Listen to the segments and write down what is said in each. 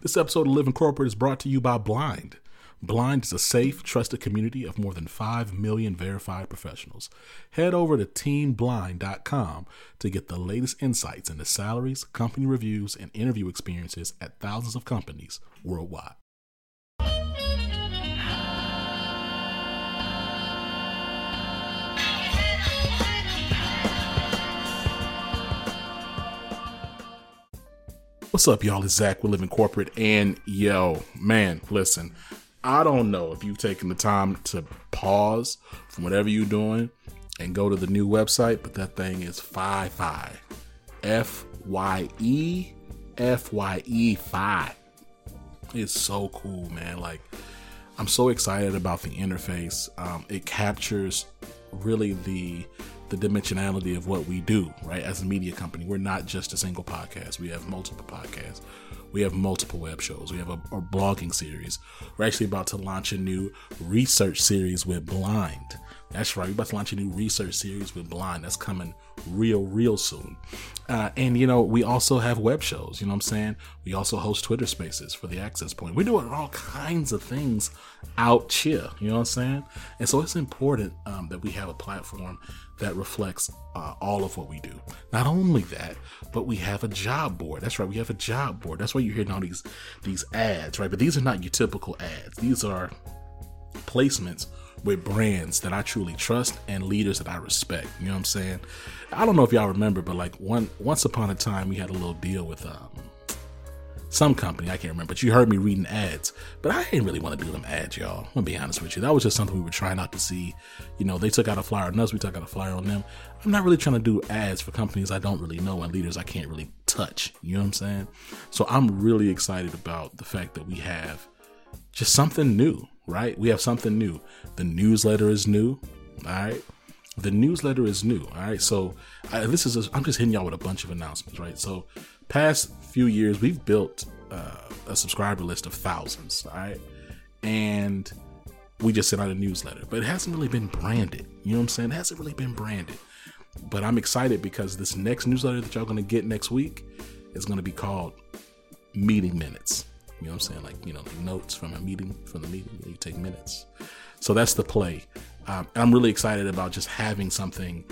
This episode of Living Corporate is brought to you by Blind. Blind is a safe, trusted community of more than 5 million verified professionals. Head over to teamblind.com to get the latest insights into salaries, company reviews, and interview experiences at thousands of companies worldwide. What's up, y'all? It's Zach with Living Corporate. And yo, man, listen, I don't know if you've taken the time to pause from whatever you're doing and go to the new website, but that thing is Fi Fi. F Y E F Y E Fi. It's so cool, man. Like, I'm so excited about the interface. Um, it captures really the the dimensionality of what we do, right? As a media company, we're not just a single podcast. We have multiple podcasts. We have multiple web shows. We have a, a blogging series. We're actually about to launch a new research series with Blind. That's right. We're about to launch a new research series with Blind. That's coming real, real soon. Uh, and, you know, we also have web shows. You know what I'm saying? We also host Twitter spaces for the access point. We're doing all kinds of things out here. You know what I'm saying? And so it's important um, that we have a platform that reflects uh, all of what we do. Not only that, but we have a job board. That's right. We have a job board. That's why you're hearing all these, these ads, right? But these are not your typical ads. These are placements with brands that I truly trust and leaders that I respect. You know what I'm saying? I don't know if y'all remember, but like one once upon a time we had a little deal with um some company, I can't remember, but you heard me reading ads. But I didn't really want to do them ads, y'all. I'm gonna be honest with you. That was just something we were trying not to see. You know, they took out a flyer on us, we took out a flyer on them. I'm not really trying to do ads for companies I don't really know and leaders I can't really touch. You know what I'm saying? So I'm really excited about the fact that we have just something new right? We have something new. The newsletter is new, all right? The newsletter is new, all right? So I, this is a, I'm just hitting y'all with a bunch of announcements, right? So past few years, we've built uh, a subscriber list of thousands, all right? And we just sent out a newsletter, but it hasn't really been branded. You know what I'm saying? It hasn't really been branded. But I'm excited because this next newsletter that y'all gonna get next week is gonna be called Meeting Minutes. You know what I'm saying? Like, you know, notes from a meeting, from the meeting, you take minutes. So that's the play. Um, I'm really excited about just having something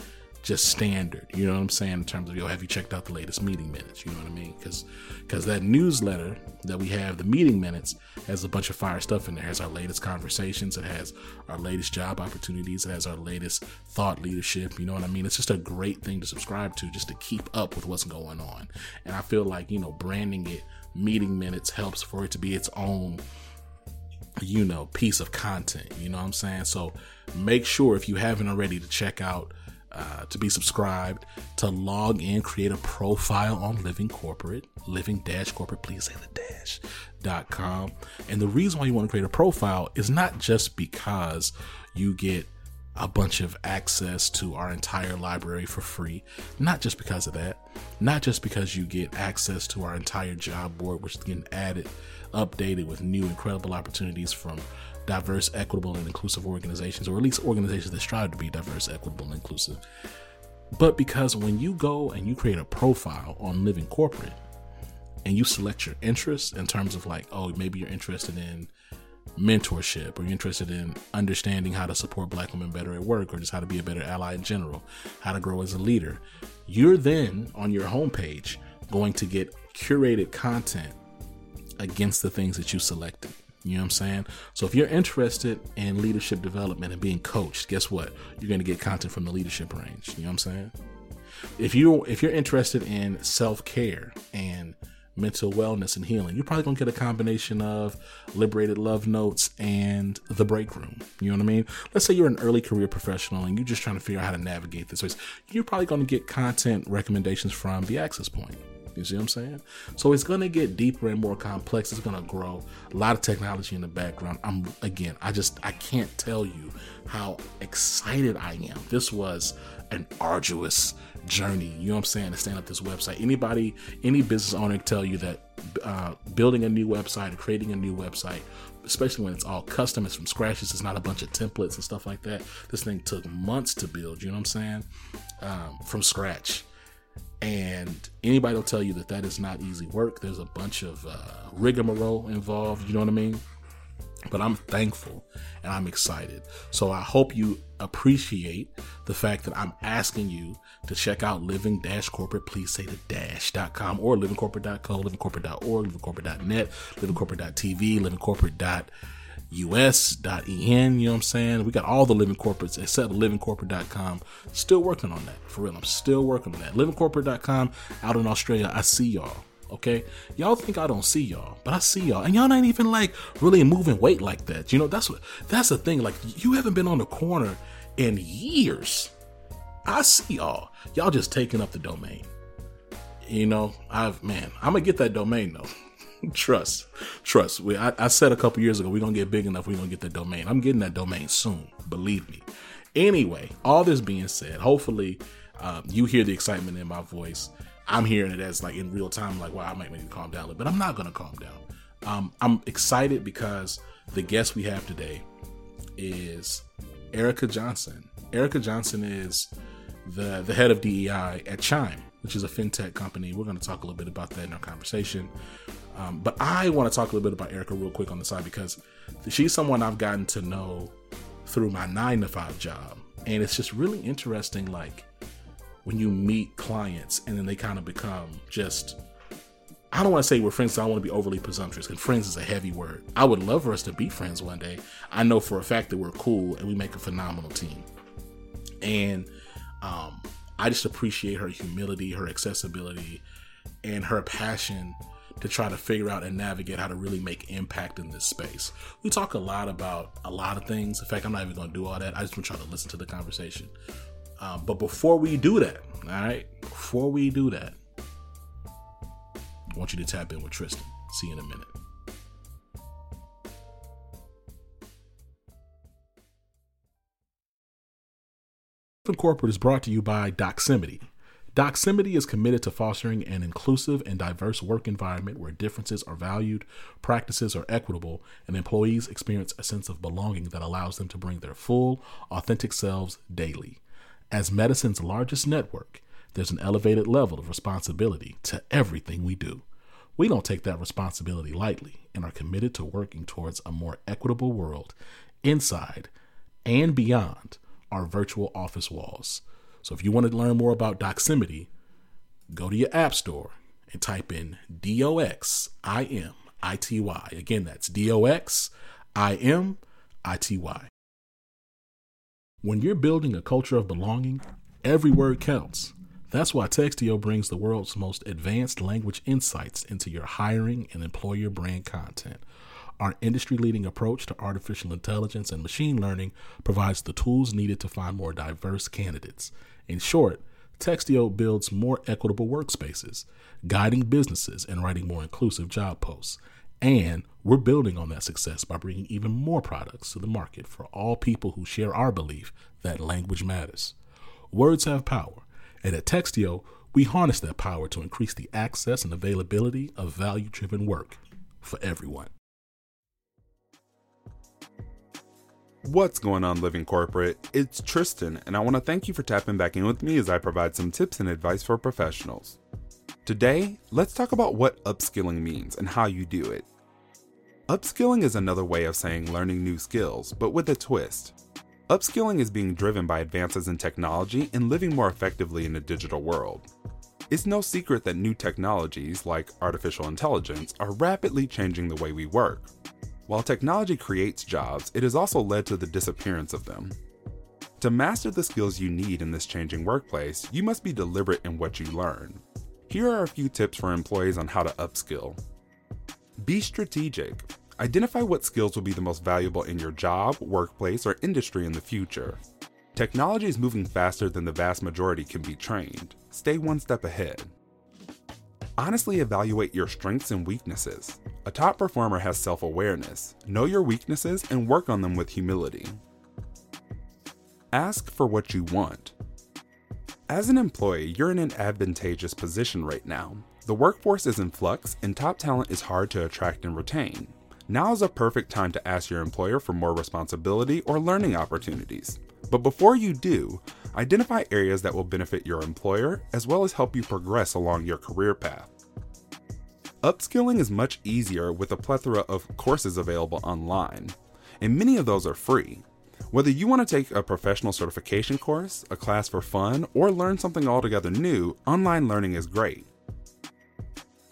just standard. You know what I'm saying? In terms of, yo, have you checked out the latest meeting minutes? You know what I mean? Because because that newsletter that we have, the meeting minutes, has a bunch of fire stuff in there. It has our latest conversations. It has our latest job opportunities. It has our latest thought leadership. You know what I mean? It's just a great thing to subscribe to just to keep up with what's going on. And I feel like, you know, branding it meeting minutes helps for it to be its own you know piece of content you know what i'm saying so make sure if you haven't already to check out uh, to be subscribed to log in create a profile on living corporate living dash corporate please say the dash dot com and the reason why you want to create a profile is not just because you get a bunch of access to our entire library for free. Not just because of that, not just because you get access to our entire job board, which is getting added, updated with new incredible opportunities from diverse, equitable, and inclusive organizations, or at least organizations that strive to be diverse, equitable, and inclusive. But because when you go and you create a profile on Living Corporate and you select your interests in terms of like, oh, maybe you're interested in mentorship or you're interested in understanding how to support black women better at work or just how to be a better ally in general, how to grow as a leader, you're then on your homepage going to get curated content against the things that you selected. You know what I'm saying? So if you're interested in leadership development and being coached, guess what? You're going to get content from the leadership range. You know what I'm saying? If you if you're interested in self-care and mental wellness and healing. You're probably gonna get a combination of liberated love notes and the break room. You know what I mean? Let's say you're an early career professional and you're just trying to figure out how to navigate this space. You're probably gonna get content recommendations from the access point. You see what I'm saying? So it's gonna get deeper and more complex. It's gonna grow. A lot of technology in the background. I'm again, I just I can't tell you how excited I am. This was an arduous journey. You know what I'm saying? To stand up this website. Anybody, any business owner can tell you that uh, building a new website or creating a new website, especially when it's all custom, it's from scratch. It's not a bunch of templates and stuff like that. This thing took months to build. You know what I'm saying? Um, from scratch. And anybody will tell you that that is not easy work. There's a bunch of uh, rigmarole involved. You know what I mean? But I'm thankful and I'm excited. So I hope you appreciate the fact that I'm asking you to check out living dash corporate. Please say the dash.com or livingcorporate.co, livingcorporate.org, livingcorporate.net, livingcorporate.tv, livingcorporate.us.en. You know what I'm saying? We got all the living corporates except livingcorporate.com. Still working on that. For real. I'm still working on that. Livingcorporate.com out in Australia. I see y'all. Okay, y'all think I don't see y'all, but I see y'all, and y'all ain't even like really moving weight like that. You know, that's what that's the thing. Like you haven't been on the corner in years. I see y'all. Y'all just taking up the domain. You know, I've man, I'm gonna get that domain though. trust, trust. We, I, I, said a couple years ago, we're gonna get big enough. We're gonna get that domain. I'm getting that domain soon. Believe me. Anyway, all this being said, hopefully um, you hear the excitement in my voice. I'm hearing it as like in real time, like, wow, I might need to calm down but I'm not gonna calm down. Um, I'm excited because the guest we have today is Erica Johnson. Erica Johnson is the the head of DEI at Chime, which is a fintech company. We're going to talk a little bit about that in our conversation. Um, but I want to talk a little bit about Erica real quick on the side because she's someone I've gotten to know through my nine to five job, and it's just really interesting, like when you meet clients and then they kind of become just I don't want to say we're friends. So I don't want to be overly presumptuous because friends is a heavy word. I would love for us to be friends one day. I know for a fact that we're cool and we make a phenomenal team. And um, I just appreciate her humility, her accessibility, and her passion to try to figure out and navigate how to really make impact in this space. We talk a lot about a lot of things. In fact, I'm not even going to do all that. I just want try to listen to the conversation. Um, but before we do that, all right, before we do that, I want you to tap in with Tristan. See you in a minute. Corporate is brought to you by Doximity. Doximity is committed to fostering an inclusive and diverse work environment where differences are valued, practices are equitable, and employees experience a sense of belonging that allows them to bring their full, authentic selves daily. As medicine's largest network, there's an elevated level of responsibility to everything we do. We don't take that responsibility lightly and are committed to working towards a more equitable world inside and beyond our virtual office walls. So if you want to learn more about Doximity, go to your app store and type in D O X I M I T Y. Again, that's D O X I M I T Y. When you're building a culture of belonging, every word counts. That's why Textio brings the world's most advanced language insights into your hiring and employer brand content. Our industry leading approach to artificial intelligence and machine learning provides the tools needed to find more diverse candidates. In short, Textio builds more equitable workspaces, guiding businesses and writing more inclusive job posts. And we're building on that success by bringing even more products to the market for all people who share our belief that language matters. Words have power, and at Textio, we harness that power to increase the access and availability of value driven work for everyone. What's going on, Living Corporate? It's Tristan, and I want to thank you for tapping back in with me as I provide some tips and advice for professionals. Today, let's talk about what upskilling means and how you do it. Upskilling is another way of saying learning new skills, but with a twist. Upskilling is being driven by advances in technology and living more effectively in a digital world. It's no secret that new technologies, like artificial intelligence, are rapidly changing the way we work. While technology creates jobs, it has also led to the disappearance of them. To master the skills you need in this changing workplace, you must be deliberate in what you learn. Here are a few tips for employees on how to upskill. Be strategic. Identify what skills will be the most valuable in your job, workplace, or industry in the future. Technology is moving faster than the vast majority can be trained. Stay one step ahead. Honestly evaluate your strengths and weaknesses. A top performer has self awareness. Know your weaknesses and work on them with humility. Ask for what you want. As an employee, you're in an advantageous position right now. The workforce is in flux and top talent is hard to attract and retain. Now is a perfect time to ask your employer for more responsibility or learning opportunities. But before you do, Identify areas that will benefit your employer as well as help you progress along your career path. Upskilling is much easier with a plethora of courses available online, and many of those are free. Whether you want to take a professional certification course, a class for fun, or learn something altogether new, online learning is great.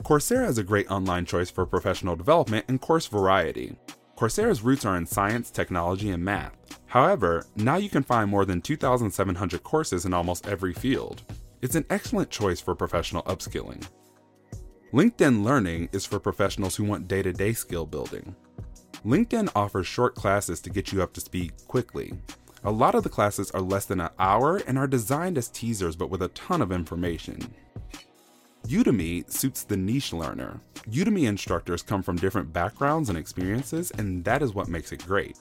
Coursera is a great online choice for professional development and course variety. Coursera's roots are in science, technology, and math. However, now you can find more than 2,700 courses in almost every field. It's an excellent choice for professional upskilling. LinkedIn Learning is for professionals who want day to day skill building. LinkedIn offers short classes to get you up to speed quickly. A lot of the classes are less than an hour and are designed as teasers but with a ton of information. Udemy suits the niche learner. Udemy instructors come from different backgrounds and experiences, and that is what makes it great.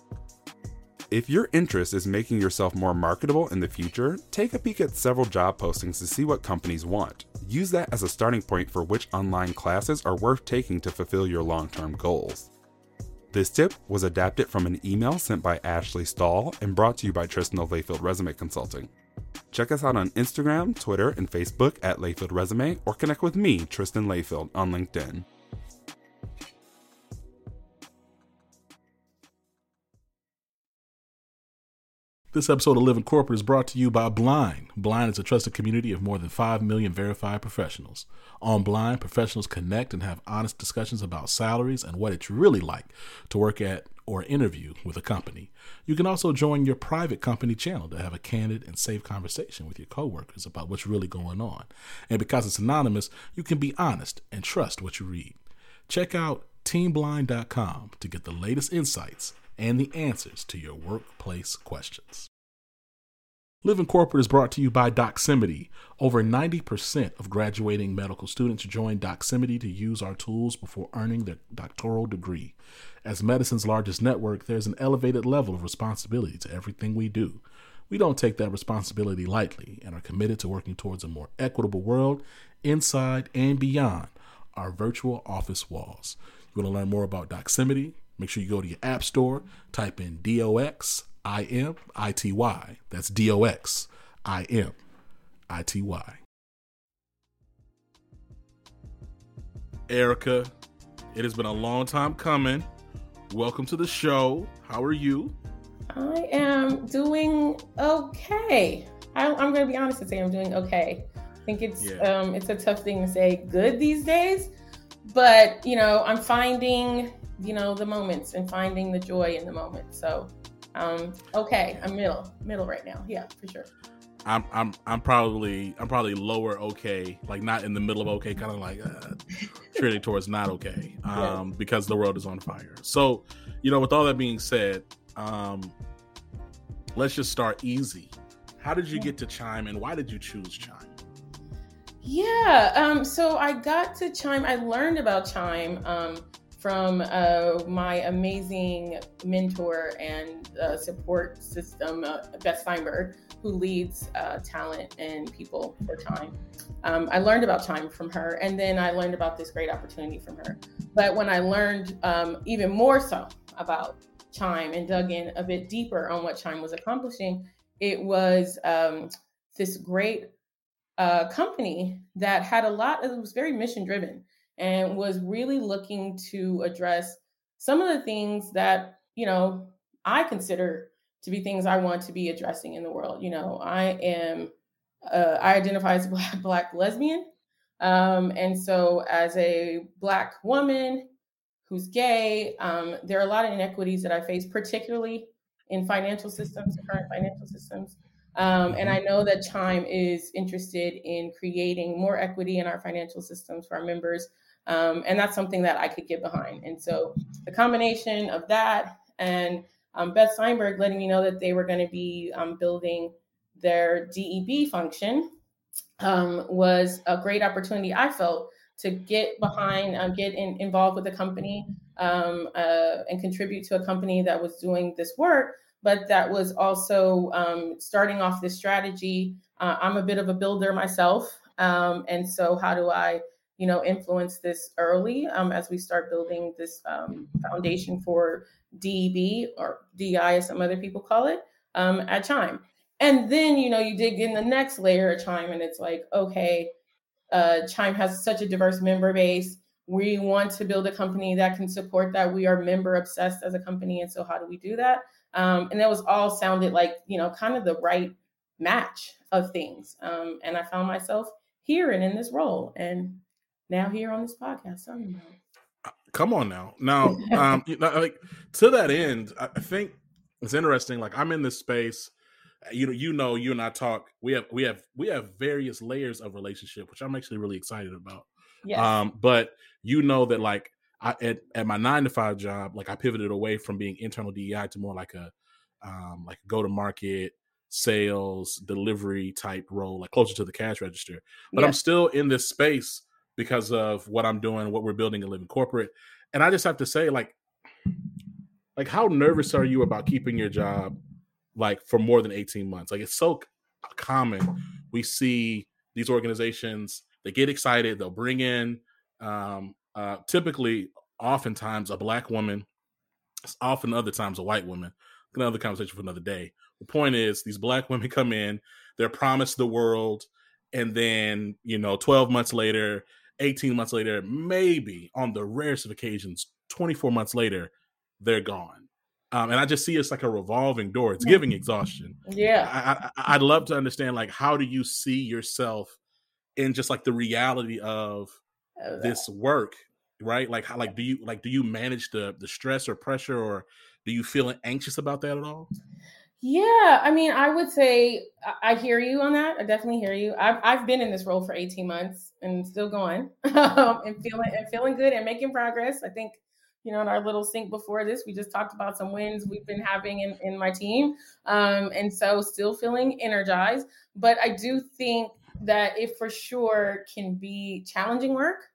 If your interest is making yourself more marketable in the future, take a peek at several job postings to see what companies want. Use that as a starting point for which online classes are worth taking to fulfill your long term goals. This tip was adapted from an email sent by Ashley Stahl and brought to you by Tristan Layfield Resume Consulting. Check us out on Instagram, Twitter, and Facebook at Layfield Resume, or connect with me, Tristan Layfield, on LinkedIn. This episode of Living Corporate is brought to you by Blind. Blind is a trusted community of more than 5 million verified professionals. On Blind, professionals connect and have honest discussions about salaries and what it's really like to work at or interview with a company. You can also join your private company channel to have a candid and safe conversation with your coworkers about what's really going on. And because it's anonymous, you can be honest and trust what you read. Check out teamblind.com to get the latest insights and the answers to your workplace questions. Living Corporate is brought to you by Doximity. Over 90% of graduating medical students join Doximity to use our tools before earning their doctoral degree. As medicine's largest network, there's an elevated level of responsibility to everything we do. We don't take that responsibility lightly and are committed to working towards a more equitable world inside and beyond our virtual office walls. You want to learn more about Doximity? Make sure you go to your app store, type in D O X I M I T Y. That's D O X I M I T Y. Erica, it has been a long time coming. Welcome to the show. How are you? I am doing okay. I, am going to be honest and say I'm doing okay. I think it's yeah. um, it's a tough thing to say good these days, but you know I'm finding you know the moments and finding the joy in the moment. So, um, okay, I'm middle middle right now. Yeah, for sure. I'm I'm I'm probably I'm probably lower okay, like not in the middle of okay, kind of like uh, trending towards not okay, um, yeah. because the world is on fire. So, you know, with all that being said, um, let's just start easy. How did you get to Chime, and why did you choose Chime? Yeah, um, so I got to Chime. I learned about Chime um, from uh, my amazing mentor and uh, support system, uh, Beth Steinberg, who leads uh, talent and people for Chime. Um, I learned about Chime from her, and then I learned about this great opportunity from her. But when I learned um, even more so about Chime and dug in a bit deeper on what Chime was accomplishing, it was um, this great uh, company that had a lot, it was very mission driven and was really looking to address some of the things that, you know, I consider to be things I want to be addressing in the world. You know, I am, uh, I identify as black, black lesbian. Um, and so as a black woman who's gay, um, there are a lot of inequities that I face, particularly in financial systems, current financial systems. Um, and mm-hmm. I know that Chime is interested in creating more equity in our financial systems for our members. Um, and that's something that I could get behind. And so the combination of that and um, Beth Steinberg letting me know that they were going to be um, building their DEB function um, was a great opportunity, I felt, to get behind, uh, get in, involved with the company um, uh, and contribute to a company that was doing this work, but that was also um, starting off this strategy. Uh, I'm a bit of a builder myself. and so, how do I you know, influence this early um, as we start building this um, foundation for DEB or DI, as some other people call it, um, at Chime. And then, you know, you dig in the next layer of Chime and it's like, okay, uh, Chime has such a diverse member base. We want to build a company that can support that. We are member obsessed as a company. And so, how do we do that? Um, and that was all sounded like, you know, kind of the right match of things. Um, and I found myself here and in this role. And now here on this podcast, talking about Come on now. Now, um, you know, like to that end, I think it's interesting. Like I'm in this space you know, you know, you and I talk. We have we have we have various layers of relationship, which I'm actually really excited about. Yeah. Um, but you know that like I at, at my nine to five job, like I pivoted away from being internal DEI to more like a um like go to market sales delivery type role, like closer to the cash register. But yeah. I'm still in this space because of what I'm doing, what we're building a living corporate. And I just have to say, like, like how nervous are you about keeping your job like for more than 18 months. Like it's so common. We see these organizations, they get excited, they'll bring in um, uh, typically, oftentimes, a black woman, often other times a white woman. Another conversation for another day. The point is, these black women come in, they're promised the world, and then, you know, 12 months later, 18 months later, maybe on the rarest of occasions, 24 months later, they're gone um, and I just see it's like a revolving door. It's giving exhaustion. Yeah, I, would love to understand like how do you see yourself in just like the reality of this work, right? Like how like do you like do you manage the the stress or pressure, or do you feel anxious about that at all? Yeah, I mean, I would say I hear you on that. I definitely hear you. I've I've been in this role for 18 months and still going um, and feeling and feeling good and making progress. I think you know, in our little sync before this, we just talked about some wins we've been having in, in my team. Um, and so still feeling energized. But I do think that it for sure can be challenging work.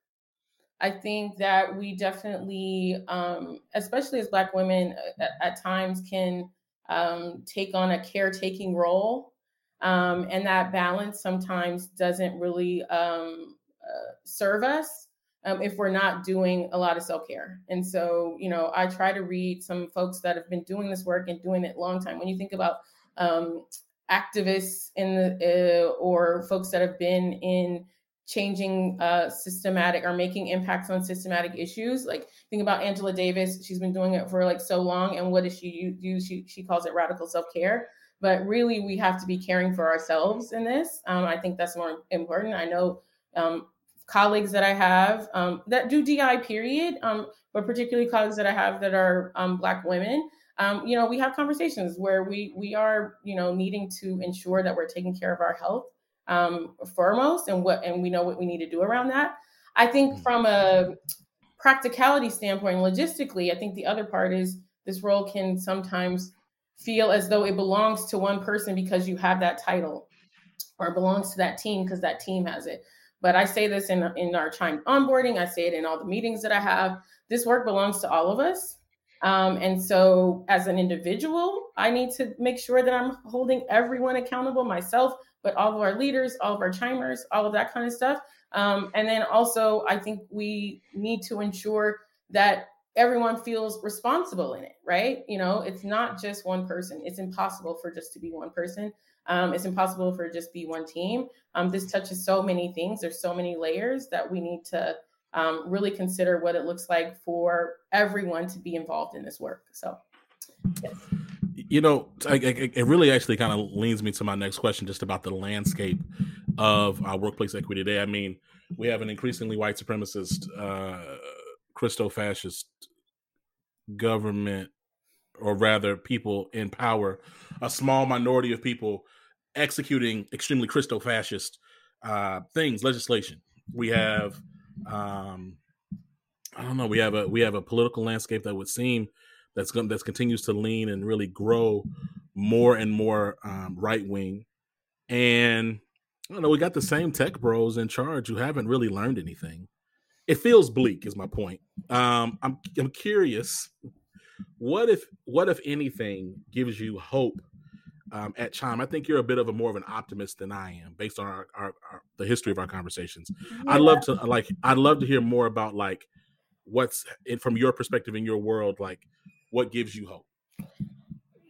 I think that we definitely, um, especially as Black women, uh, at, at times can um, take on a caretaking role. Um, and that balance sometimes doesn't really um, uh, serve us um, if we're not doing a lot of self care. And so, you know, I try to read some folks that have been doing this work and doing it a long time. When you think about um, activists in the uh, or folks that have been in changing uh, systematic or making impacts on systematic issues. Like think about Angela Davis. She's been doing it for like so long. And what does she do? She, she calls it radical self-care. But really, we have to be caring for ourselves in this. Um, I think that's more important. I know um, colleagues that I have um, that do DI period, um, but particularly colleagues that I have that are um, Black women. Um, you know, we have conversations where we we are, you know, needing to ensure that we're taking care of our health um, foremost, and what and we know what we need to do around that. I think mm. from a practicality standpoint, logistically, I think the other part is this role can sometimes feel as though it belongs to one person because you have that title, or belongs to that team because that team has it. But I say this in, in our Chime onboarding, I say it in all the meetings that I have. This work belongs to all of us. Um, and so, as an individual, I need to make sure that I'm holding everyone accountable, myself, but all of our leaders, all of our chimers, all of that kind of stuff. Um, and then also, I think we need to ensure that everyone feels responsible in it, right? You know, it's not just one person. It's impossible for just to be one person. Um, it's impossible for just be one team. Um, this touches so many things. There's so many layers that we need to um, really consider what it looks like for everyone to be involved in this work. So, yes. You know, it really actually kind of leads me to my next question, just about the landscape of our workplace equity today. I mean, we have an increasingly white supremacist, uh, Christo fascist government, or rather, people in power, a small minority of people executing extremely Christo fascist uh, things, legislation. We have, um, I don't know, we have a we have a political landscape that would seem that's going that continues to lean and really grow more and more um, right wing, and I don't know, we got the same tech bros in charge who haven't really learned anything. It feels bleak, is my point. Um, I'm I'm curious, what if what if anything gives you hope um, at Chime. I think you're a bit of a more of an optimist than I am, based on our, our, our the history of our conversations. Yeah. I'd love to like I'd love to hear more about like what's from your perspective in your world, like what gives you hope.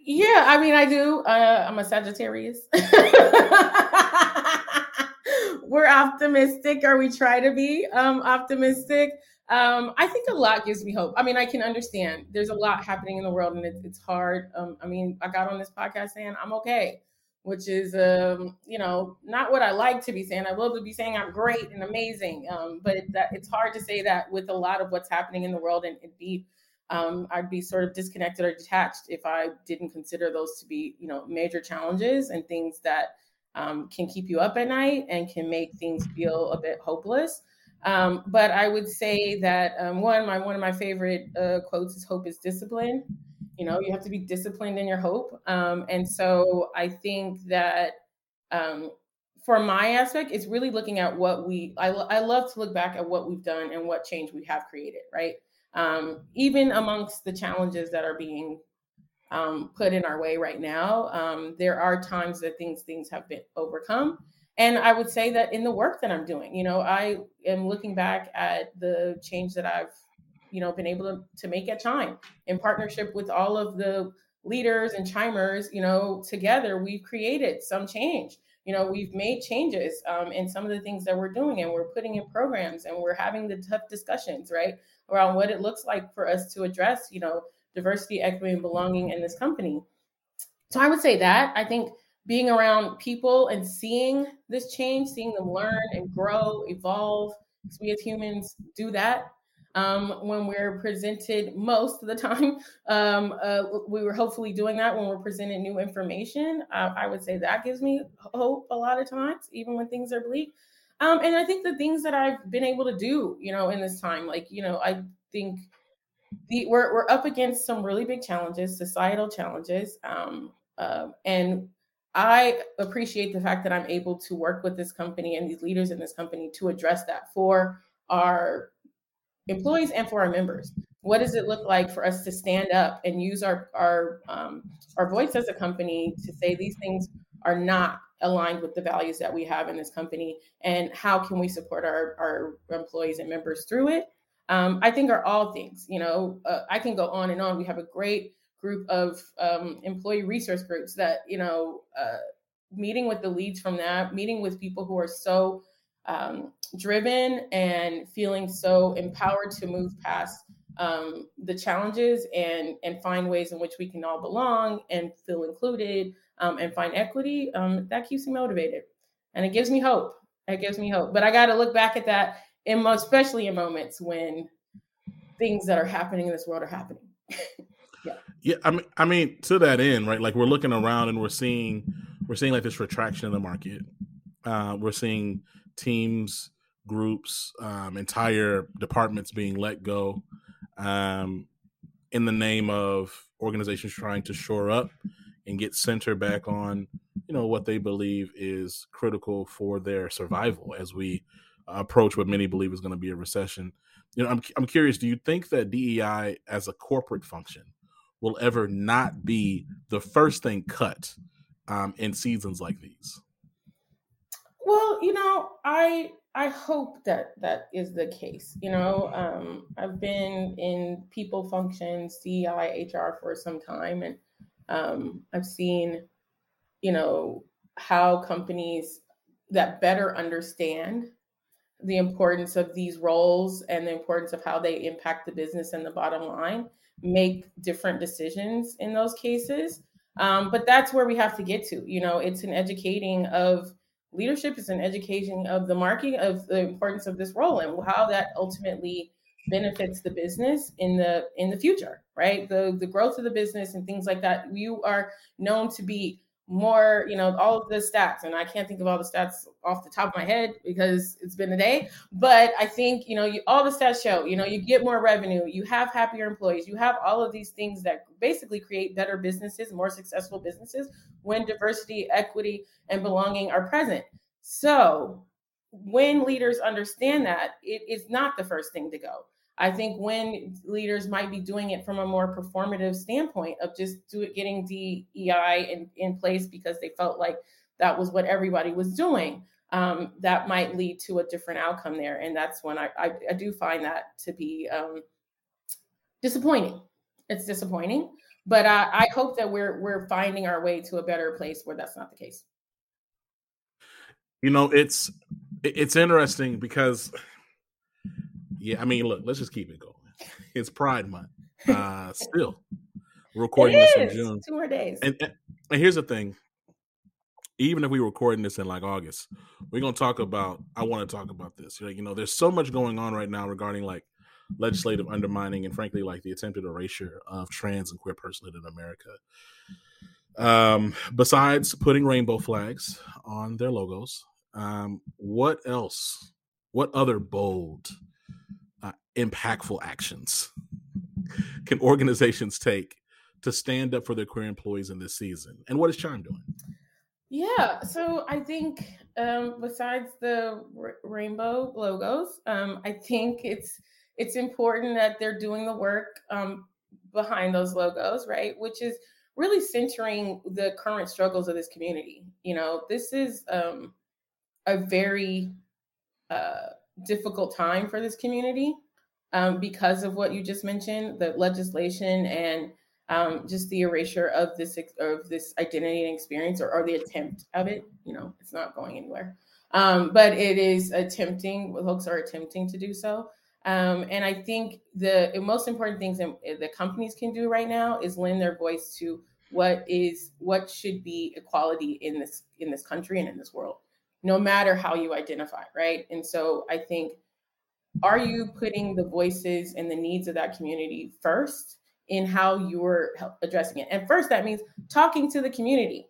Yeah, I mean, I do. Uh, I'm a Sagittarius. We're optimistic, or we try to be um, optimistic. Um, I think a lot gives me hope. I mean, I can understand there's a lot happening in the world, and it, it's hard. Um, I mean, I got on this podcast saying I'm okay, which is, um, you know, not what I like to be saying. I love to be saying I'm great and amazing, um, but it, that, it's hard to say that with a lot of what's happening in the world, and it be um, I'd be sort of disconnected or detached if I didn't consider those to be, you know, major challenges and things that um, can keep you up at night and can make things feel a bit hopeless. Um, but I would say that um, one, my one of my favorite uh, quotes is "Hope is discipline." You know, you have to be disciplined in your hope, um, and so I think that um, for my aspect, it's really looking at what we. I, I love to look back at what we've done and what change we have created. Right um, even amongst the challenges that are being um, put in our way right now, um, there are times that things things have been overcome. And I would say that in the work that I'm doing, you know, I am looking back at the change that I've, you know, been able to, to make at Chime in partnership with all of the leaders and chimers, you know, together we've created some change. You know, we've made changes um, in some of the things that we're doing, and we're putting in programs, and we're having the tough discussions, right? Around what it looks like for us to address, you know, diversity, equity, and belonging in this company. So I would say that I think being around people and seeing this change, seeing them learn and grow, evolve, because we as humans do that um, when we're presented most of the time. Um, uh, we were hopefully doing that when we're presented new information. Uh, I would say that gives me hope a lot of times, even when things are bleak. Um, and I think the things that I've been able to do, you know, in this time, like, you know, I think the, we're, we're up against some really big challenges, societal challenges. Um, uh, and I appreciate the fact that I'm able to work with this company and these leaders in this company to address that for our employees and for our members. What does it look like for us to stand up and use our our um, our voice as a company to say these things are not aligned with the values that we have in this company and how can we support our, our employees and members through it. Um, i think are all things you know uh, i can go on and on. We have a great group of um, employee resource groups that you know uh, meeting with the leads from that meeting with people who are so um, driven and feeling so empowered to move past um, the challenges and and find ways in which we can all belong and feel included um, and find equity, um, that keeps me motivated and it gives me hope. It gives me hope. But I got to look back at that, in, especially in moments when things that are happening in this world are happening. yeah. Yeah. I mean, I mean, to that end, right? Like we're looking around and we're seeing, we're seeing like this retraction in the market. Uh, we're seeing teams, groups, um, entire departments being let go um, in the name of organizations trying to shore up and get center back on you know what they believe is critical for their survival as we approach what many believe is going to be a recession. You know I'm, I'm curious do you think that dei as a corporate function will ever not be the first thing cut um, in seasons like these? Well you know i i hope that that is the case you know um, i've been in people functions dei hr for some time and um, I've seen, you know, how companies that better understand the importance of these roles and the importance of how they impact the business and the bottom line make different decisions in those cases. Um, but that's where we have to get to. You know, it's an educating of leadership, it's an education of the marketing of the importance of this role and how that ultimately benefits the business in the in the future right? The the growth of the business and things like that. You are known to be more you know all of the stats and i can't think of all the stats off the top of my head because it's been a day but i think you know you, all the stats show you know you get more revenue you have happier employees you have all of these things that basically create better businesses more successful businesses when diversity equity and belonging are present. So when leaders understand that it is not the first thing to go I think when leaders might be doing it from a more performative standpoint of just do it, getting DEI in, in place because they felt like that was what everybody was doing, um, that might lead to a different outcome there. And that's when I, I, I do find that to be um, disappointing. It's disappointing. but I, I hope that we're we're finding our way to a better place where that's not the case. You know, it's it's interesting because yeah, I mean, look, let's just keep it going. It's Pride Month. Uh still. We're recording this in June. Two more days. And, and here's the thing. Even if we were recording this in like August, we're gonna talk about I want to talk about this. You know, there's so much going on right now regarding like legislative undermining and frankly like the attempted erasure of trans and queer personhood in America. Um, besides putting rainbow flags on their logos, um, what else? What other bold, uh, impactful actions can organizations take to stand up for their queer employees in this season? And what is Chime doing? Yeah, so I think um, besides the r- rainbow logos, um, I think it's it's important that they're doing the work um, behind those logos, right? Which is really centering the current struggles of this community. You know, this is um, a very uh, difficult time for this community um, because of what you just mentioned, the legislation and um, just the erasure of this of this identity and experience, or, or the attempt of it. You know, it's not going anywhere, um, but it is attempting. Folks are attempting to do so. Um, and I think the most important things that companies can do right now is lend their voice to what is what should be equality in this in this country and in this world no matter how you identify, right? And so I think, are you putting the voices and the needs of that community first in how you're addressing it? And first, that means talking to the community.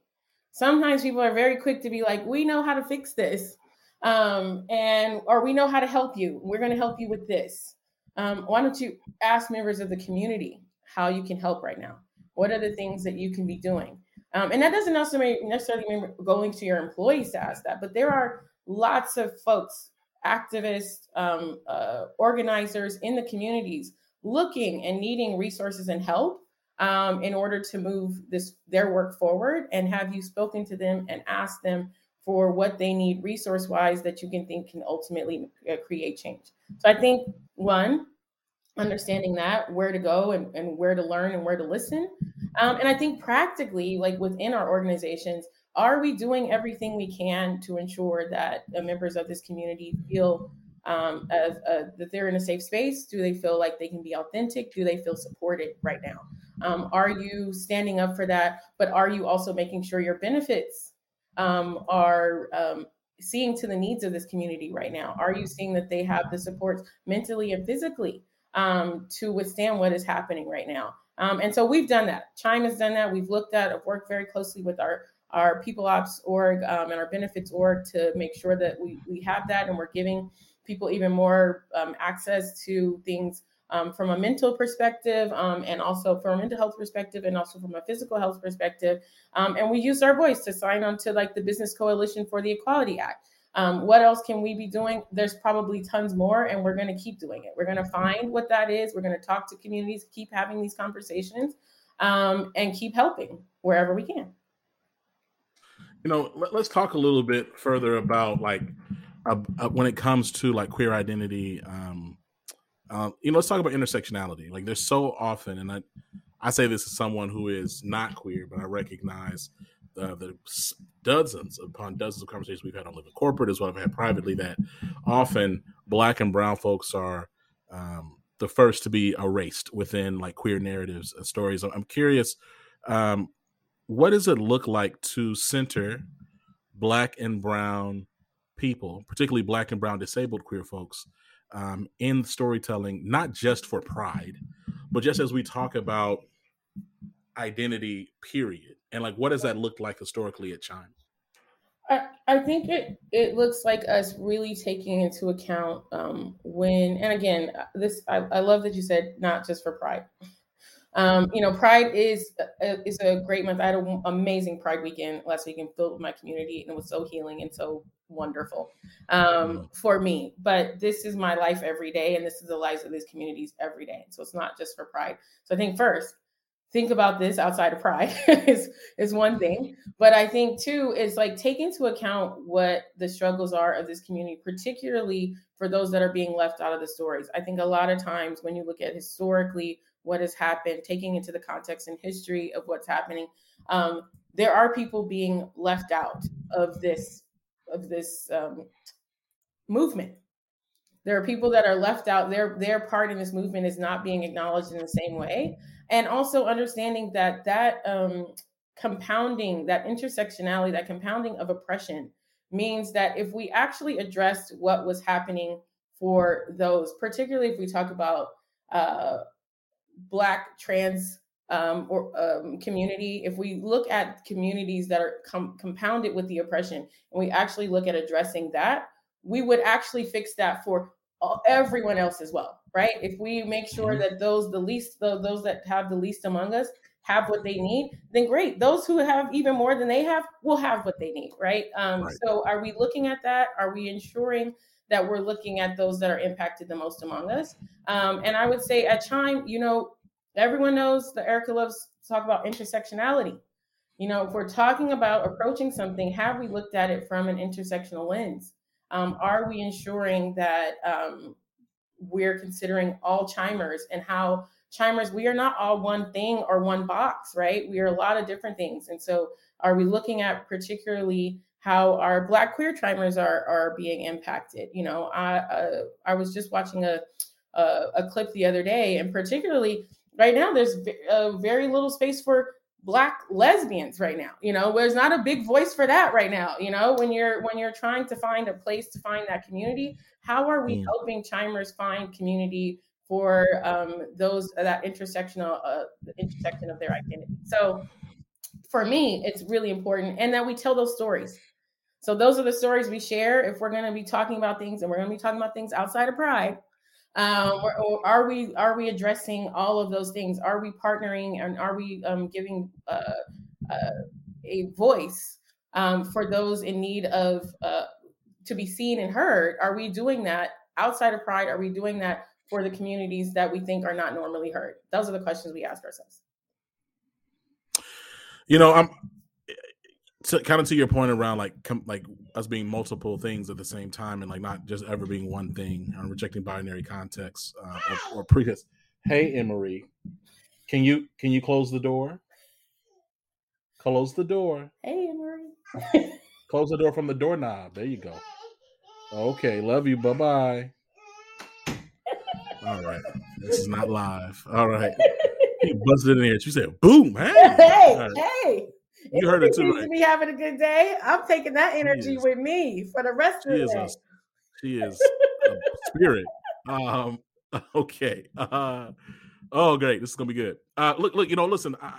Sometimes people are very quick to be like, we know how to fix this. Um, and or we know how to help you. We're going to help you with this. Um, why don't you ask members of the community how you can help right now? What are the things that you can be doing? Um, and that doesn't necessarily necessarily mean going to your employees to ask that, but there are lots of folks, activists, um, uh, organizers in the communities looking and needing resources and help um, in order to move this their work forward. And have you spoken to them and asked them for what they need resource wise that you can think can ultimately uh, create change? So I think one, understanding that where to go and, and where to learn and where to listen um, and I think practically, like within our organizations, are we doing everything we can to ensure that uh, members of this community feel um, as, uh, that they're in a safe space? Do they feel like they can be authentic? Do they feel supported right now? Um, are you standing up for that? But are you also making sure your benefits um, are um, seeing to the needs of this community right now? Are you seeing that they have the supports mentally and physically um, to withstand what is happening right now? Um, and so we've done that. Chime has done that. We've looked at, have worked very closely with our our people ops org um, and our benefits org to make sure that we, we have that and we're giving people even more um, access to things um, from a mental perspective um, and also from a mental health perspective and also from a physical health perspective. And we used our voice to sign on to like the Business Coalition for the Equality Act. Um, what else can we be doing? There's probably tons more, and we're going to keep doing it. We're going to find what that is. We're going to talk to communities, keep having these conversations, um, and keep helping wherever we can. You know, let, us talk a little bit further about like uh, uh, when it comes to like queer identity. Um, uh, you know, let's talk about intersectionality. Like, there's so often, and I, I say this as someone who is not queer, but I recognize uh, the dozens upon dozens of conversations we've had on living corporate as well I've had privately that often black and brown folks are um, the first to be erased within like queer narratives and stories. I'm curious, um, what does it look like to center black and brown people, particularly black and brown disabled queer folks, um, in storytelling, not just for pride, but just as we talk about identity, period and like what does that look like historically at Chime I, I think it it looks like us really taking into account um, when and again uh, this I, I love that you said not just for Pride. Um, you know, Pride is a, uh, is a great month. I had an amazing Pride weekend last weekend filled with my community, and it was so healing and so wonderful um, mm-hmm. for me. But this is my life every day, and this is the lives of these communities every day. So it's not just for Pride. So I think first, think about this outside of pride is is one thing but i think too is like take into account what the struggles are of this community particularly for those that are being left out of the stories i think a lot of times when you look at historically what has happened, taking into the context and history of what's happening, um, there are people being left out of this of this um, movement. There are people that are left out. Their their part in this movement is not being acknowledged in the same way, and also understanding that that um, compounding, that intersectionality, that compounding of oppression means that if we actually addressed what was happening for those, particularly if we talk about uh, Black trans um, or um, community, if we look at communities that are com- compounded with the oppression, and we actually look at addressing that, we would actually fix that for everyone else as well, right? If we make sure mm-hmm. that those the least the, those that have the least among us have what they need, then great. Those who have even more than they have will have what they need, right? Um, right. So, are we looking at that? Are we ensuring that we're looking at those that are impacted the most among us? Um, and I would say at Chime, you know, everyone knows that Erica loves to talk about intersectionality. You know, if we're talking about approaching something, have we looked at it from an intersectional lens? Um, are we ensuring that um, we're considering all chimers and how chimers, we are not all one thing or one box, right? We are a lot of different things. And so, are we looking at particularly how our Black queer chimers are are being impacted? You know, I uh, I was just watching a, a, a clip the other day, and particularly right now, there's uh, very little space for black lesbians right now you know there's not a big voice for that right now you know when you're when you're trying to find a place to find that community how are we mm. helping chimers find community for um, those uh, that intersectional uh, intersection of their identity. So for me, it's really important, and that we tell those stories. So those are the stories we share. If we're going to be talking about things, and we're going to be talking about things outside of Pride, um, or, or, are we are we addressing all of those things? Are we partnering, and are we um, giving uh, uh, a voice um, for those in need of uh, to be seen and heard? Are we doing that outside of Pride? Are we doing that for the communities that we think are not normally heard? Those are the questions we ask ourselves. You know, I'm to, kind of to your point around like com, like us being multiple things at the same time and like not just ever being one thing and rejecting binary context uh, or, or previous. Hey, Emery, can you can you close the door? Close the door. Hey, Emery. close the door from the doorknob. There you go. Okay, love you. Bye bye. All right. This is not live. All right. He buzzed in here. She said, boom, hey. Hey, right. hey. You heard it too, right? To be having a good day. I'm taking that energy with me for the rest she of the day. A, she is a spirit. Um, okay. Uh, oh, great. This is gonna be good. Uh, look, look. You know, listen. I,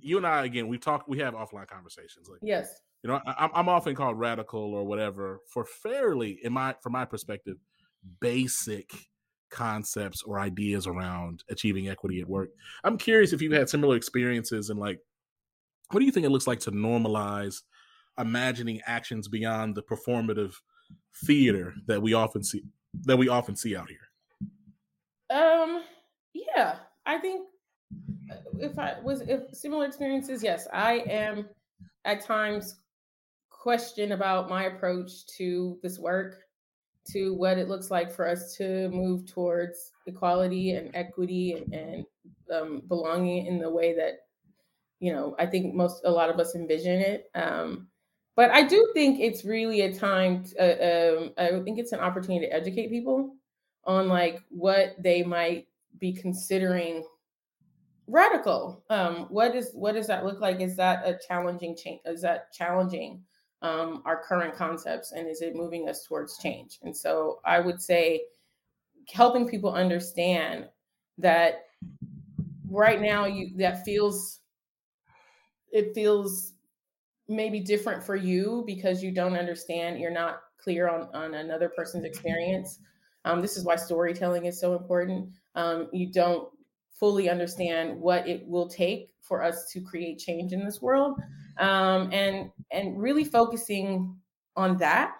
you and I again. We talk. We have offline conversations. Like, yes. You know, I, I'm often called radical or whatever for fairly, in my from my perspective, basic concepts or ideas around achieving equity at work. I'm curious if you had similar experiences and like what do you think it looks like to normalize imagining actions beyond the performative theater that we often see that we often see out here? Um yeah, I think uh, if I was if similar experiences, yes, I am at times question about my approach to this work to what it looks like for us to move towards equality and equity and, and um, belonging in the way that you know i think most a lot of us envision it um, but i do think it's really a time to, uh, um, i think it's an opportunity to educate people on like what they might be considering radical um, what is what does that look like is that a challenging change is that challenging um, our current concepts and is it moving us towards change? And so I would say helping people understand that right now you that feels it feels maybe different for you because you don't understand you're not clear on on another person's experience um, this is why storytelling is so important um, you don't fully understand what it will take for us to create change in this world um, and and really focusing on that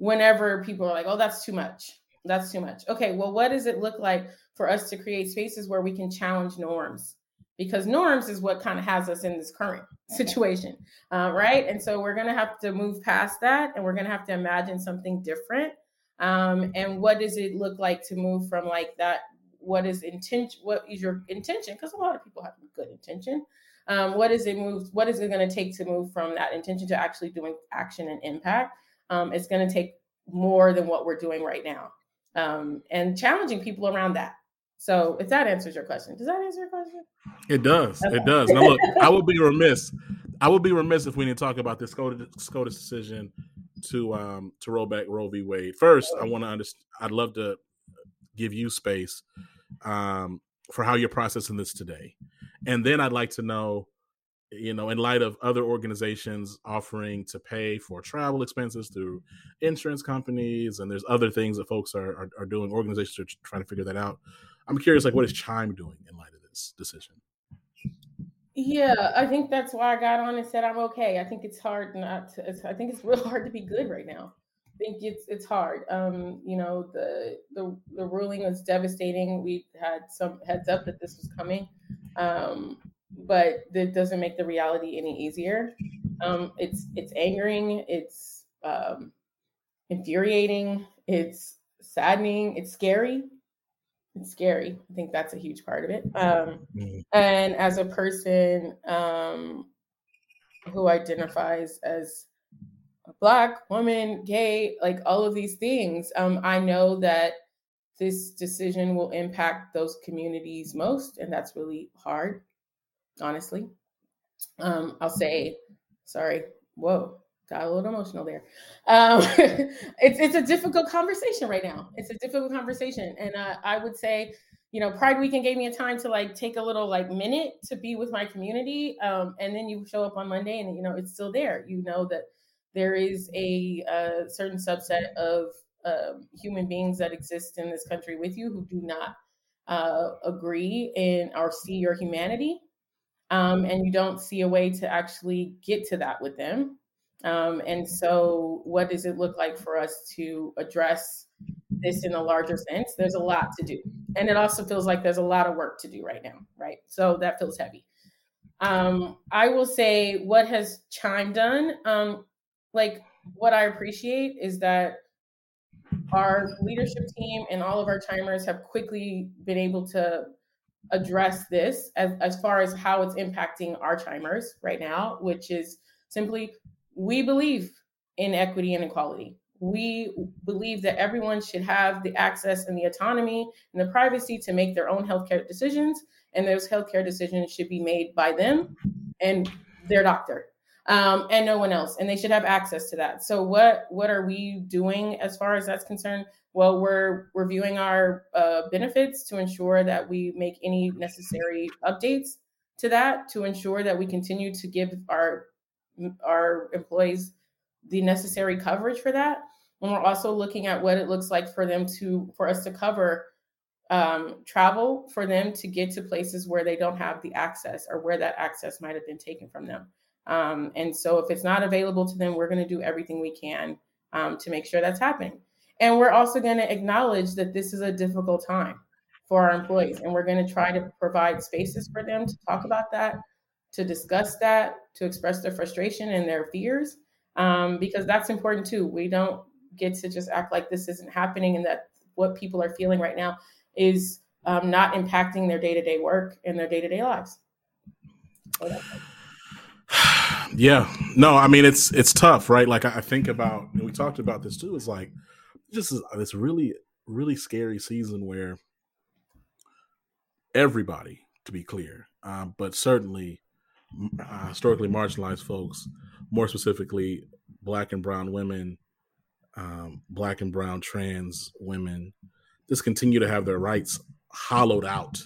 whenever people are like, "Oh, that's too much. That's too much." Okay, well, what does it look like for us to create spaces where we can challenge norms? Because norms is what kind of has us in this current situation, uh, right? And so we're going to have to move past that, and we're going to have to imagine something different. Um, and what does it look like to move from like that what is intention? What is your intention? Because a lot of people have good intention. Um, what is it move? What is it going to take to move from that intention to actually doing action and impact? Um, it's going to take more than what we're doing right now, um, and challenging people around that. So, if that answers your question, does that answer your question? It does. Okay. It does. Now, look, I would be remiss. I would be remiss if we didn't talk about this SCOTUS, decision to um to roll back Roe v. Wade. First, I want to understand. I'd love to give you space um, for how you're processing this today, and then I'd like to know, you know, in light of other organizations offering to pay for travel expenses through insurance companies, and there's other things that folks are are, are doing. Organizations are trying to figure that out. I'm curious, like, what is Chime doing in light of this decision? Yeah, I think that's why I got on and said I'm okay. I think it's hard not to. I think it's real hard to be good right now. I think it's it's hard. Um, you know, the the the ruling was devastating. We had some heads up that this was coming, um, but that doesn't make the reality any easier. Um, it's it's angering. It's um, infuriating. It's saddening. It's scary it's scary. I think that's a huge part of it. Um, mm-hmm. And as a person um, who identifies as a black woman, gay, like all of these things, um, I know that this decision will impact those communities most, and that's really hard, honestly. Um, I'll say, sorry, whoa, got a little emotional there. Um, it's it's a difficult conversation right now. It's a difficult conversation, and uh, I would say, you know, Pride Weekend gave me a time to like take a little like minute to be with my community, um, and then you show up on Monday, and you know it's still there. You know that there is a, a certain subset of um, human beings that exist in this country with you who do not uh, agree in or see your humanity. Um, and you don't see a way to actually get to that with them. Um, and so, what does it look like for us to address this in a larger sense? There's a lot to do. And it also feels like there's a lot of work to do right now, right? So, that feels heavy. Um, I will say, what has Chime done? Um, like, what I appreciate is that our leadership team and all of our chimers have quickly been able to address this as, as far as how it's impacting our chimers right now, which is simply we believe in equity and equality. We believe that everyone should have the access and the autonomy and the privacy to make their own healthcare decisions, and those healthcare decisions should be made by them and their doctor, um, and no one else. And they should have access to that. So, what what are we doing as far as that's concerned? Well, we're reviewing our uh, benefits to ensure that we make any necessary updates to that to ensure that we continue to give our our employees the necessary coverage for that. And we're also looking at what it looks like for them to for us to cover um, travel for them to get to places where they don't have the access or where that access might have been taken from them. Um, and so if it's not available to them, we're going to do everything we can um, to make sure that's happening. And we're also going to acknowledge that this is a difficult time for our employees, and we're going to try to provide spaces for them to talk about that to discuss that, to express their frustration and their fears, um, because that's important too. We don't get to just act like this isn't happening and that what people are feeling right now is um, not impacting their day to day work and their day to day lives. yeah, no, I mean it's it's tough, right? Like I think about, we talked about this too. It's like this is this really really scary season where everybody, to be clear, um, but certainly historically marginalized folks, more specifically, black and brown women, um, black and brown trans women, just continue to have their rights hollowed out.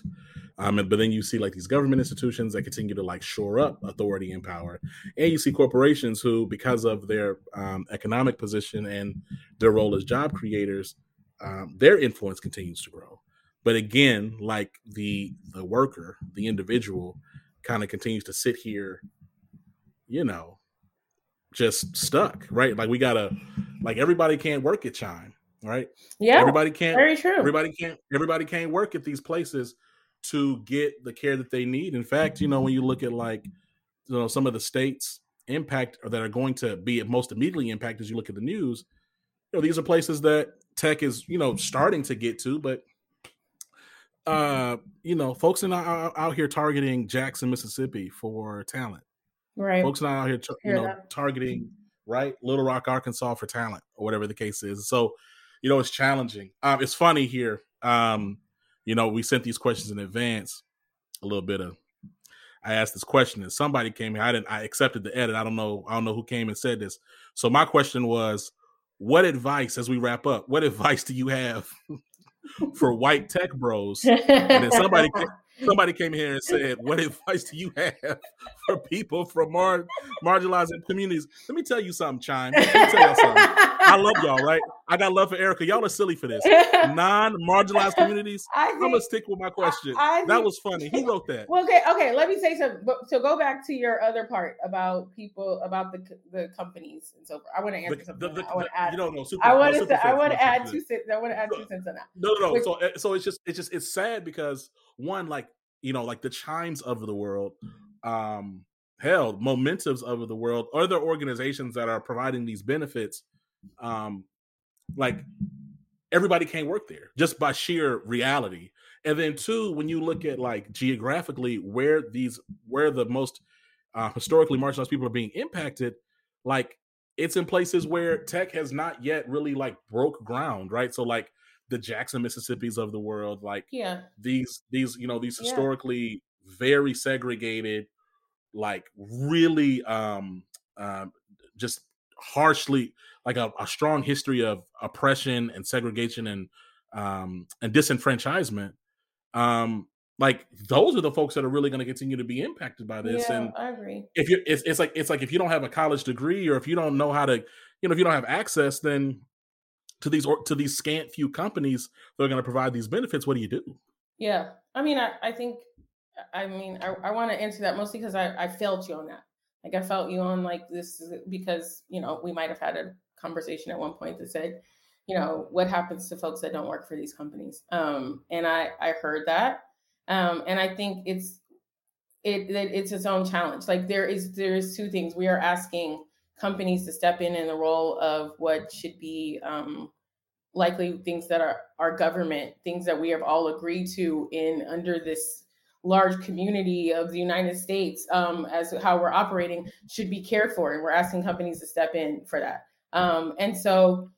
Um, but then you see like these government institutions that continue to like shore up authority and power, and you see corporations who, because of their um, economic position and their role as job creators, um, their influence continues to grow. But again, like the the worker, the individual, kind of continues to sit here, you know, just stuck, right? Like we gotta, like everybody can't work at Chime, right? Yeah, everybody can't. Very true. Everybody can't. Everybody can't work at these places to get the care that they need. In fact, you know, when you look at like, you know, some of the states impact or that are going to be most immediately impacted as you look at the news, you know, these are places that tech is, you know, starting to get to, but uh, you know, folks are not out, out here targeting Jackson, Mississippi for talent. Right. Folks are not out here, you know, that. targeting right Little Rock, Arkansas for talent or whatever the case is. So, you know, it's challenging. Um, it's funny here. Um, you know, we sent these questions in advance. A little bit of, I asked this question and somebody came here. I didn't. I accepted the edit. I don't know. I don't know who came and said this. So my question was, what advice as we wrap up? What advice do you have for white tech bros? And then somebody somebody came here and said, "What advice do you have for people from mar- marginalized communities?" Let me tell you something, Chime. Let me tell y'all something. I love y'all, right? I got love for Erica. Y'all are silly for this. Non-marginalized communities. I I'm gonna stick with my question. I- I that think- was funny. Who wrote that? well, okay, okay. Let me say something. But, so go back to your other part about people, about the the companies and so forth. I want to answer The- something. the- the- I want to add. you don't know. Super, I want to. I want to add two cents. I want to add two cents on that. No, no, no. Which- So, uh, so it's just, it's just, it's sad because one, like you know, like the chimes of the world, um, hell, momentums of the world, other organizations that are providing these benefits, um, like everybody can't work there just by sheer reality. And then two, when you look at like geographically where these, where the most uh, historically marginalized people are being impacted, like it's in places where tech has not yet really like broke ground, right? So like the Jackson Mississippi's of the world, like Yeah. these these you know these Yeah. historically very segregated, like really um um just harshly like a, a strong history of oppression and segregation and um and disenfranchisement. Um like those are the folks that are really going to continue to be impacted by this yeah, and I agree. if you it's, it's like it's like if you don't have a college degree or if you don't know how to you know if you don't have access then to these or to these scant few companies that are going to provide these benefits what do you do Yeah. I mean, I, I think, I mean, I, I want to answer that mostly because I, I felt you on that. Like, I felt you on like this because, you know, we might have had a conversation at one point that said, you know, what happens to folks that don't work for these companies? Um, and I, I heard that. Um, and I think it's, it, that it's its own challenge. Like there is, there's two things. We are asking companies to step in in the role of what should be, um, likely things that are our government, things that we have all agreed to in under this large community of the United States um, as how we're operating should be cared for, and we're asking companies to step in for that. Um, and so,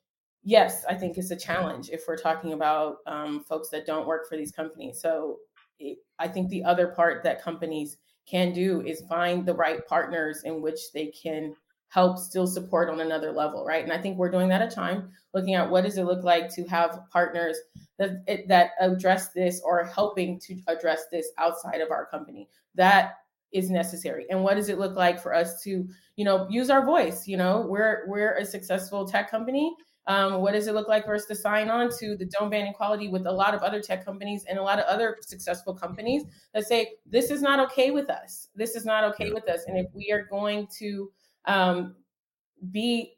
yes, I think it's a challenge if we're talking about um, folks that don't work for these companies. So, it, I think the other part that companies can do is find the right partners in which they can help still support on another level, right? And I think we're doing that at Chime, looking at what does it look like to have partners that it- that address this or helping to address this outside of our company. That is necessary. And what does it look like for us to, you know, use our voice? You know, we're we're a successful tech company. Um, what does it look like for us to sign on to the Don't Ban Equality with a lot of other tech companies and a lot of other successful companies that say this is not okay with us. This is not okay with us. And if we are going to um, be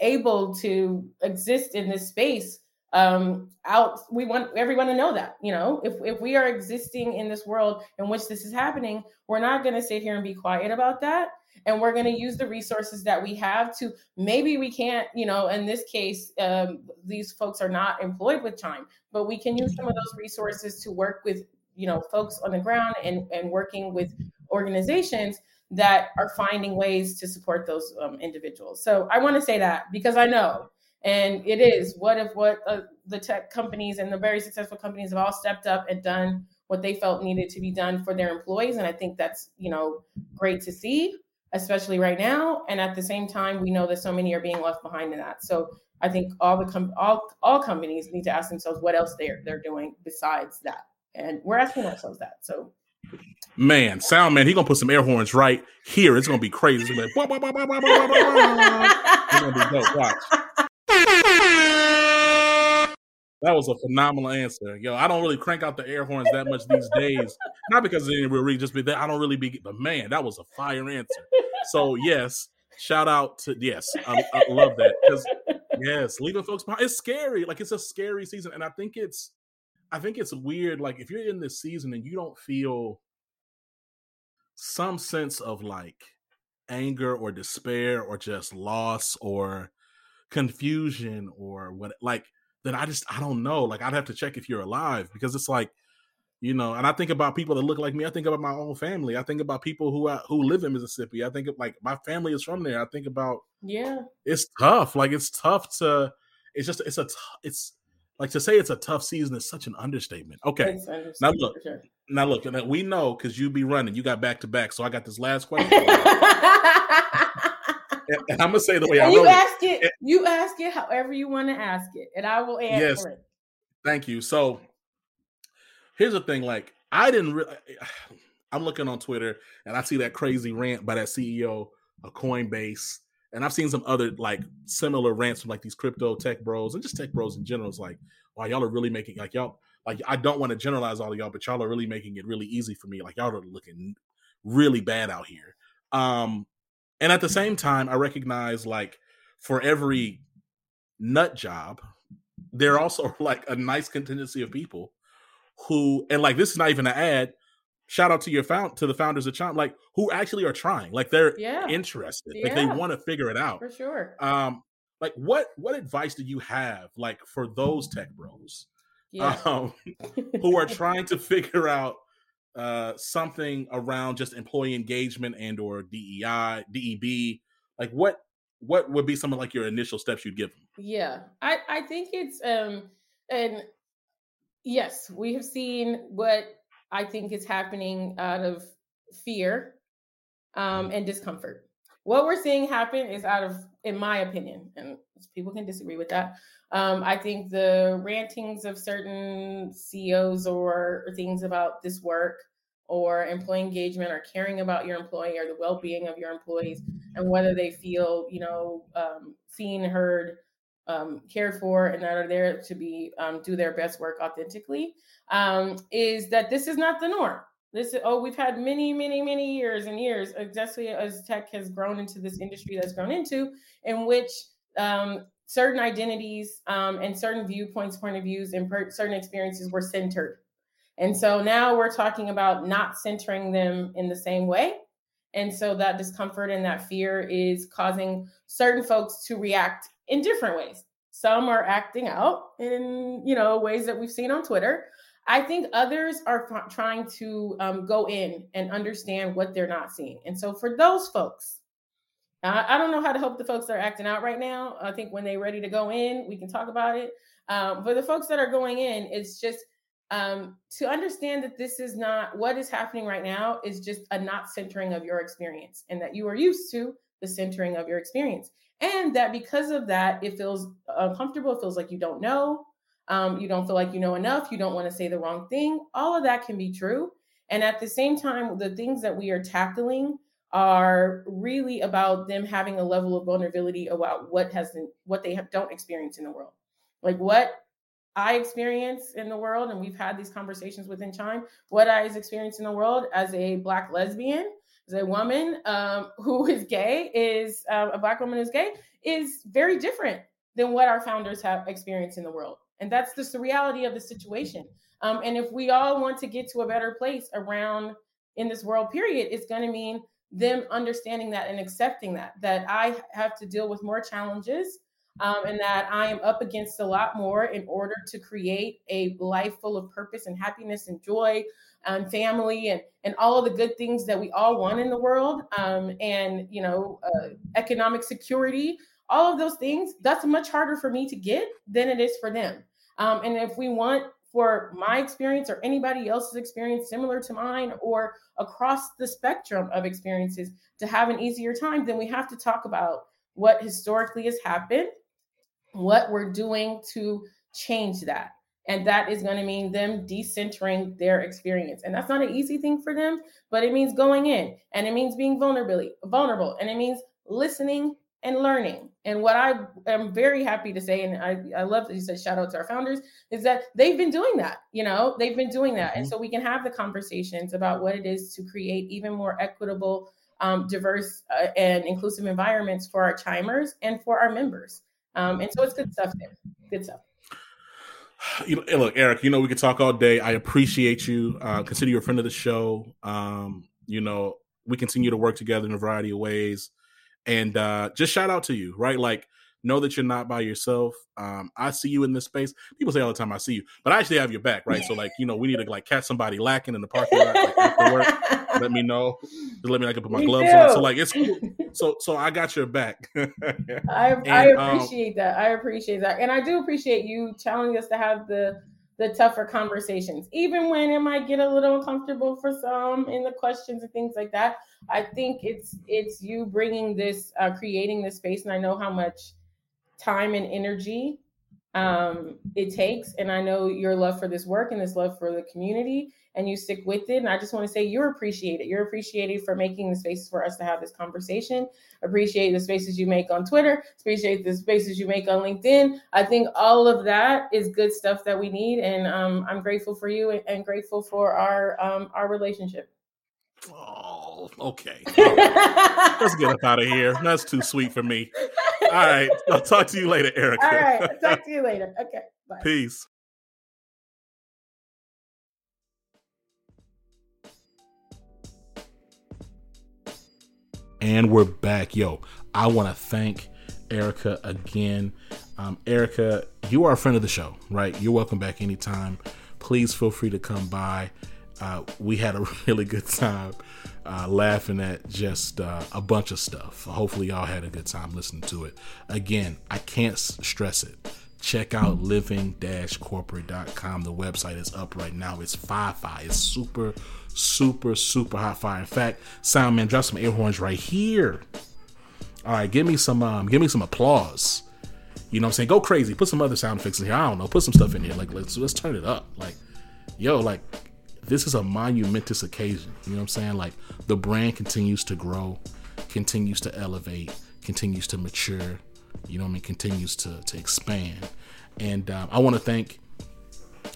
able to exist in this space um out we want everyone to know that you know? If if we are existing in this world in which this is happening we're not going to sit here and be quiet about that and we're going to use the resources that we have to maybe we can't you know in this case um, these folks are not employed with Chime but we can use some of those resources to work with you know folks on the ground and and working with organizations that are finding ways to support those um, individuals. So I want to say that because I know, and it is. What if what uh, the tech companies and the very successful companies have all stepped up and done what they felt needed to be done for their employees, and I think that's you know great to see, especially right now. And at the same time, we know that so many are being left behind in that. So I think all the com- all all companies need to ask themselves what else they're they're doing besides that, and we're asking ourselves that. So man sound man he gonna put some air horns right here. It's gonna be crazy. It's gonna be like. It's gonna be dope. watch. That was a phenomenal answer. Yo i don't really crank out the air horns that much these days. Not because of any real reason just because i don't really be but man that was a fire answer. So yes shout out to yes i, I love that. Because yes leaving folks behind it's scary. Like it's a scary season and i think it's i think it's weird like if you're in this season and you don't feel some sense of like anger or despair or just loss or confusion or what like then i just i don't know like i'd have to check if you're alive because it's like you know, and I think about people that look like me. I think about my own family. I think about people who uh, who live in Mississippi. I think of like my family is from there. I think about yeah, it's tough. Like it's tough to. It's just it's a t- it's like to say it's a tough season is such an understatement. Okay, now look, sure. Now look, and we know because you be running. You got back to back, so I got this last question. and, and I'm gonna say the way and I you ask it, it, You ask it however you want to ask it, and I will answer yes, it. Thank you. So here's the thing like i didn't really i'm looking on twitter and i see that crazy rant by that ceo of coinbase and i've seen some other like similar rants from like these crypto tech bros and just tech bros in general it's like wow y'all are really making like y'all like i don't want to generalize all of y'all but y'all are really making it really easy for me like y'all are looking really bad out here um and at the same time i recognize like for every nut job there also like a nice contingency of people who and like this is not even an ad. Shout out to your found to the founders of Chime, like who actually are trying, like they're yeah. interested, yeah. like they want to figure it out for sure. Um, like what what advice do you have, like for those tech bros, yeah. um, who are trying to figure out uh something around just employee engagement and or DEI, DEB, like what what would be some of like your initial steps you'd give them? Yeah, I I think it's um and Yes, we have seen what I think is happening out of fear um, mm-hmm. and discomfort. What we're seeing happen is out of, in my opinion, and people can disagree with that. Um, I think the rantings of certain CEOs or, things about this work or employee engagement or caring about your employee or the well-being of your employees and whether they feel, you know, um, seen, heard, um, cared for and that are there to be um, do their best work authentically um, is that this is not the norm this is oh we've had many many many years and years especially as tech has grown into this industry that's grown into in which um, certain identities um, and certain viewpoints point of views and per- certain experiences were centered and so now we're talking about not centering them in the same way and so that discomfort and that fear is causing certain folks to react in different ways. Some are acting out in, you know, ways that we've seen on Twitter. I think others are f- trying to um, go in and understand what they're not seeing. And so for those folks, I, I don't know how to help the folks that are acting out right now. I think when they're ready to go in, we can talk about it. Um, but the folks that are going in, it's just um, to understand that this is not what is happening right now is just a not centering of your experience and that you are used to the centering of your experience and that because of that it feels uncomfortable it feels like you don't know um, you don't feel like you know enough you don't want to say the wrong thing all of that can be true. And at the same time the things that we are tackling are really about them having a level of vulnerability about what has been, what they have, don't experience in the world. Like what I experience in the world, and we've had these conversations within Chime, what I experience in the world as a Black lesbian as a woman um, who is gay is uh, a black woman who's gay is very different than what our founders have experienced in the world and that's just the reality of the situation um, and if we all want to get to a better place around in this world period it's going to mean them understanding that and accepting that that i have to deal with more challenges um, and that I am up against a lot more in order to create a life full of purpose and happiness and joy and family and, and all of the good things that we all want in the world um, and, you know, uh, economic security, all of those things, that's much harder for me to get than it is for them. Um, and if we want for my experience or anybody else's experience similar to mine or across the spectrum of experiences to have an easier time, then we have to talk about what historically has happened what we're doing to change that. And that is going to mean them decentering their experience. And that's not an easy thing for them, but it means going in and it means being vulnerable, vulnerable, and it means listening and learning. And what I am very happy to say, and I, I love that you said shout out to our founders, is that they've been doing that. You know, they've been doing that. Mm-hmm. And so we can have the conversations about what it is to create even more equitable, um, diverse, uh, and inclusive environments for our chimers and for our members. Um, and so it's good stuff there. Good stuff. You know, look, Eric. You know, we could talk all day. I appreciate you. Uh, consider you a friend of the show. Um, you know, we continue to work together in a variety of ways, and uh, just shout out to you, right? Like know that you're not by yourself. Um, I see you in this space. People say all the time, "I see you," but I actually have your back, right? So, like, you know, we need to like catch somebody lacking in the parking lot like, after work. let me know. Just let me. I can put my gloves on. So, like, it's cool. so. So I got your back. I, and, I um, appreciate um, that. I appreciate that, and I do appreciate you challenging us to have the the tougher conversations, even when it might get a little uncomfortable for some in the questions and things like that. I think it's it's you bringing this, uh, creating this space, and I know how much time and energy um, it takes. And I know your love for this work and this love for the community, and you stick with it. And I just want to say you're appreciated. You're appreciated for making the spaces for us to have this conversation. Appreciate the spaces you make on Twitter. Appreciate the spaces you make on LinkedIn. I think all of that is good stuff that we need, and um, I'm grateful for you and, and grateful for our um, our relationship. Oh, okay. Let's get up out of here. That's too sweet for me. All right. I'll talk to you later, Erica. All right. talk to you later. Okay. Bye. Peace. And we're back. Yo, I want to thank Erica again. Um, Erica, you are a friend of the show, right? You're welcome back anytime. Please feel free to come by. Uh, we had a really good time uh, laughing at just uh, a bunch of stuff. Hopefully, y'all had a good time listening to it. Again, I can't stress it. Check out living corporate.com. The website is up right now. It's fi fi. It's super, super, super hot fire. In fact, sound man, drop some air horns right here. All right, give me some um, give me some applause. You know what I'm saying? Go crazy. Put some other sound effects in here. I don't know. Put some stuff in here. Like let's let's turn it up. Like, yo, like this is a monumentous occasion. You know what I'm saying? Like the brand continues to grow, continues to elevate, continues to mature. You know I mean? Continues to to expand. And um, I want to thank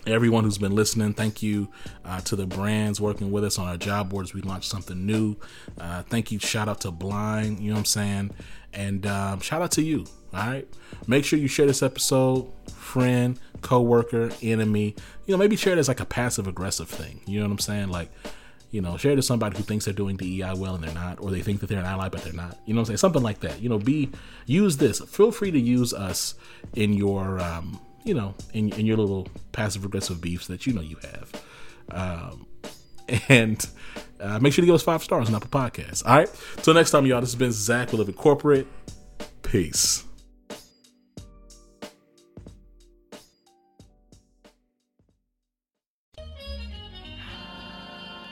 everyone who's been listening. Thank you uh, to the brands working with us on our job boards. We launched something new. Uh, thank you. Shout out to Blind. You know what I'm saying? And um, shout out to you. All right. Make sure you share this episode, friend, coworker, enemy. You know, maybe share it as like a passive aggressive thing. You know what I'm saying? Like, you know, share it to somebody who thinks they're doing DEI well and they're not, or they think that they're an ally but they're not. You know what I'm saying? Something like that. You know, be use this. Feel free to use us in your um, you know, in, in your little passive aggressive beefs that you know you have. Um, and uh, make sure to give us five stars on Apple Podcasts. All right. Till next time, y'all. This has been Zach with Living Corporate. Peace.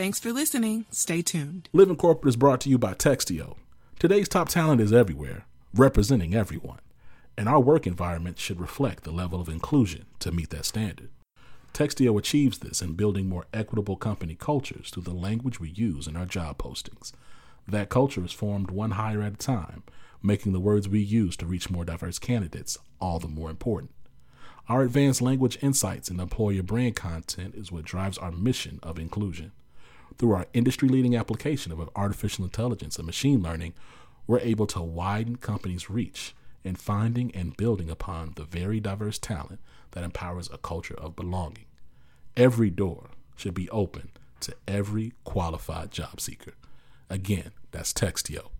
Thanks for listening. Stay tuned. Living Corporate is brought to you by Textio. Today's top talent is everywhere, representing everyone. And our work environment should reflect the level of inclusion to meet that standard. Textio achieves this in building more equitable company cultures through the language we use in our job postings. That culture is formed one hire at a time, making the words we use to reach more diverse candidates all the more important. Our advanced language insights and employer brand content is what drives our mission of inclusion. Through our industry leading application of artificial intelligence and machine learning, we're able to widen companies' reach in finding and building upon the very diverse talent that empowers a culture of belonging. Every door should be open to every qualified job seeker. Again, that's Textio.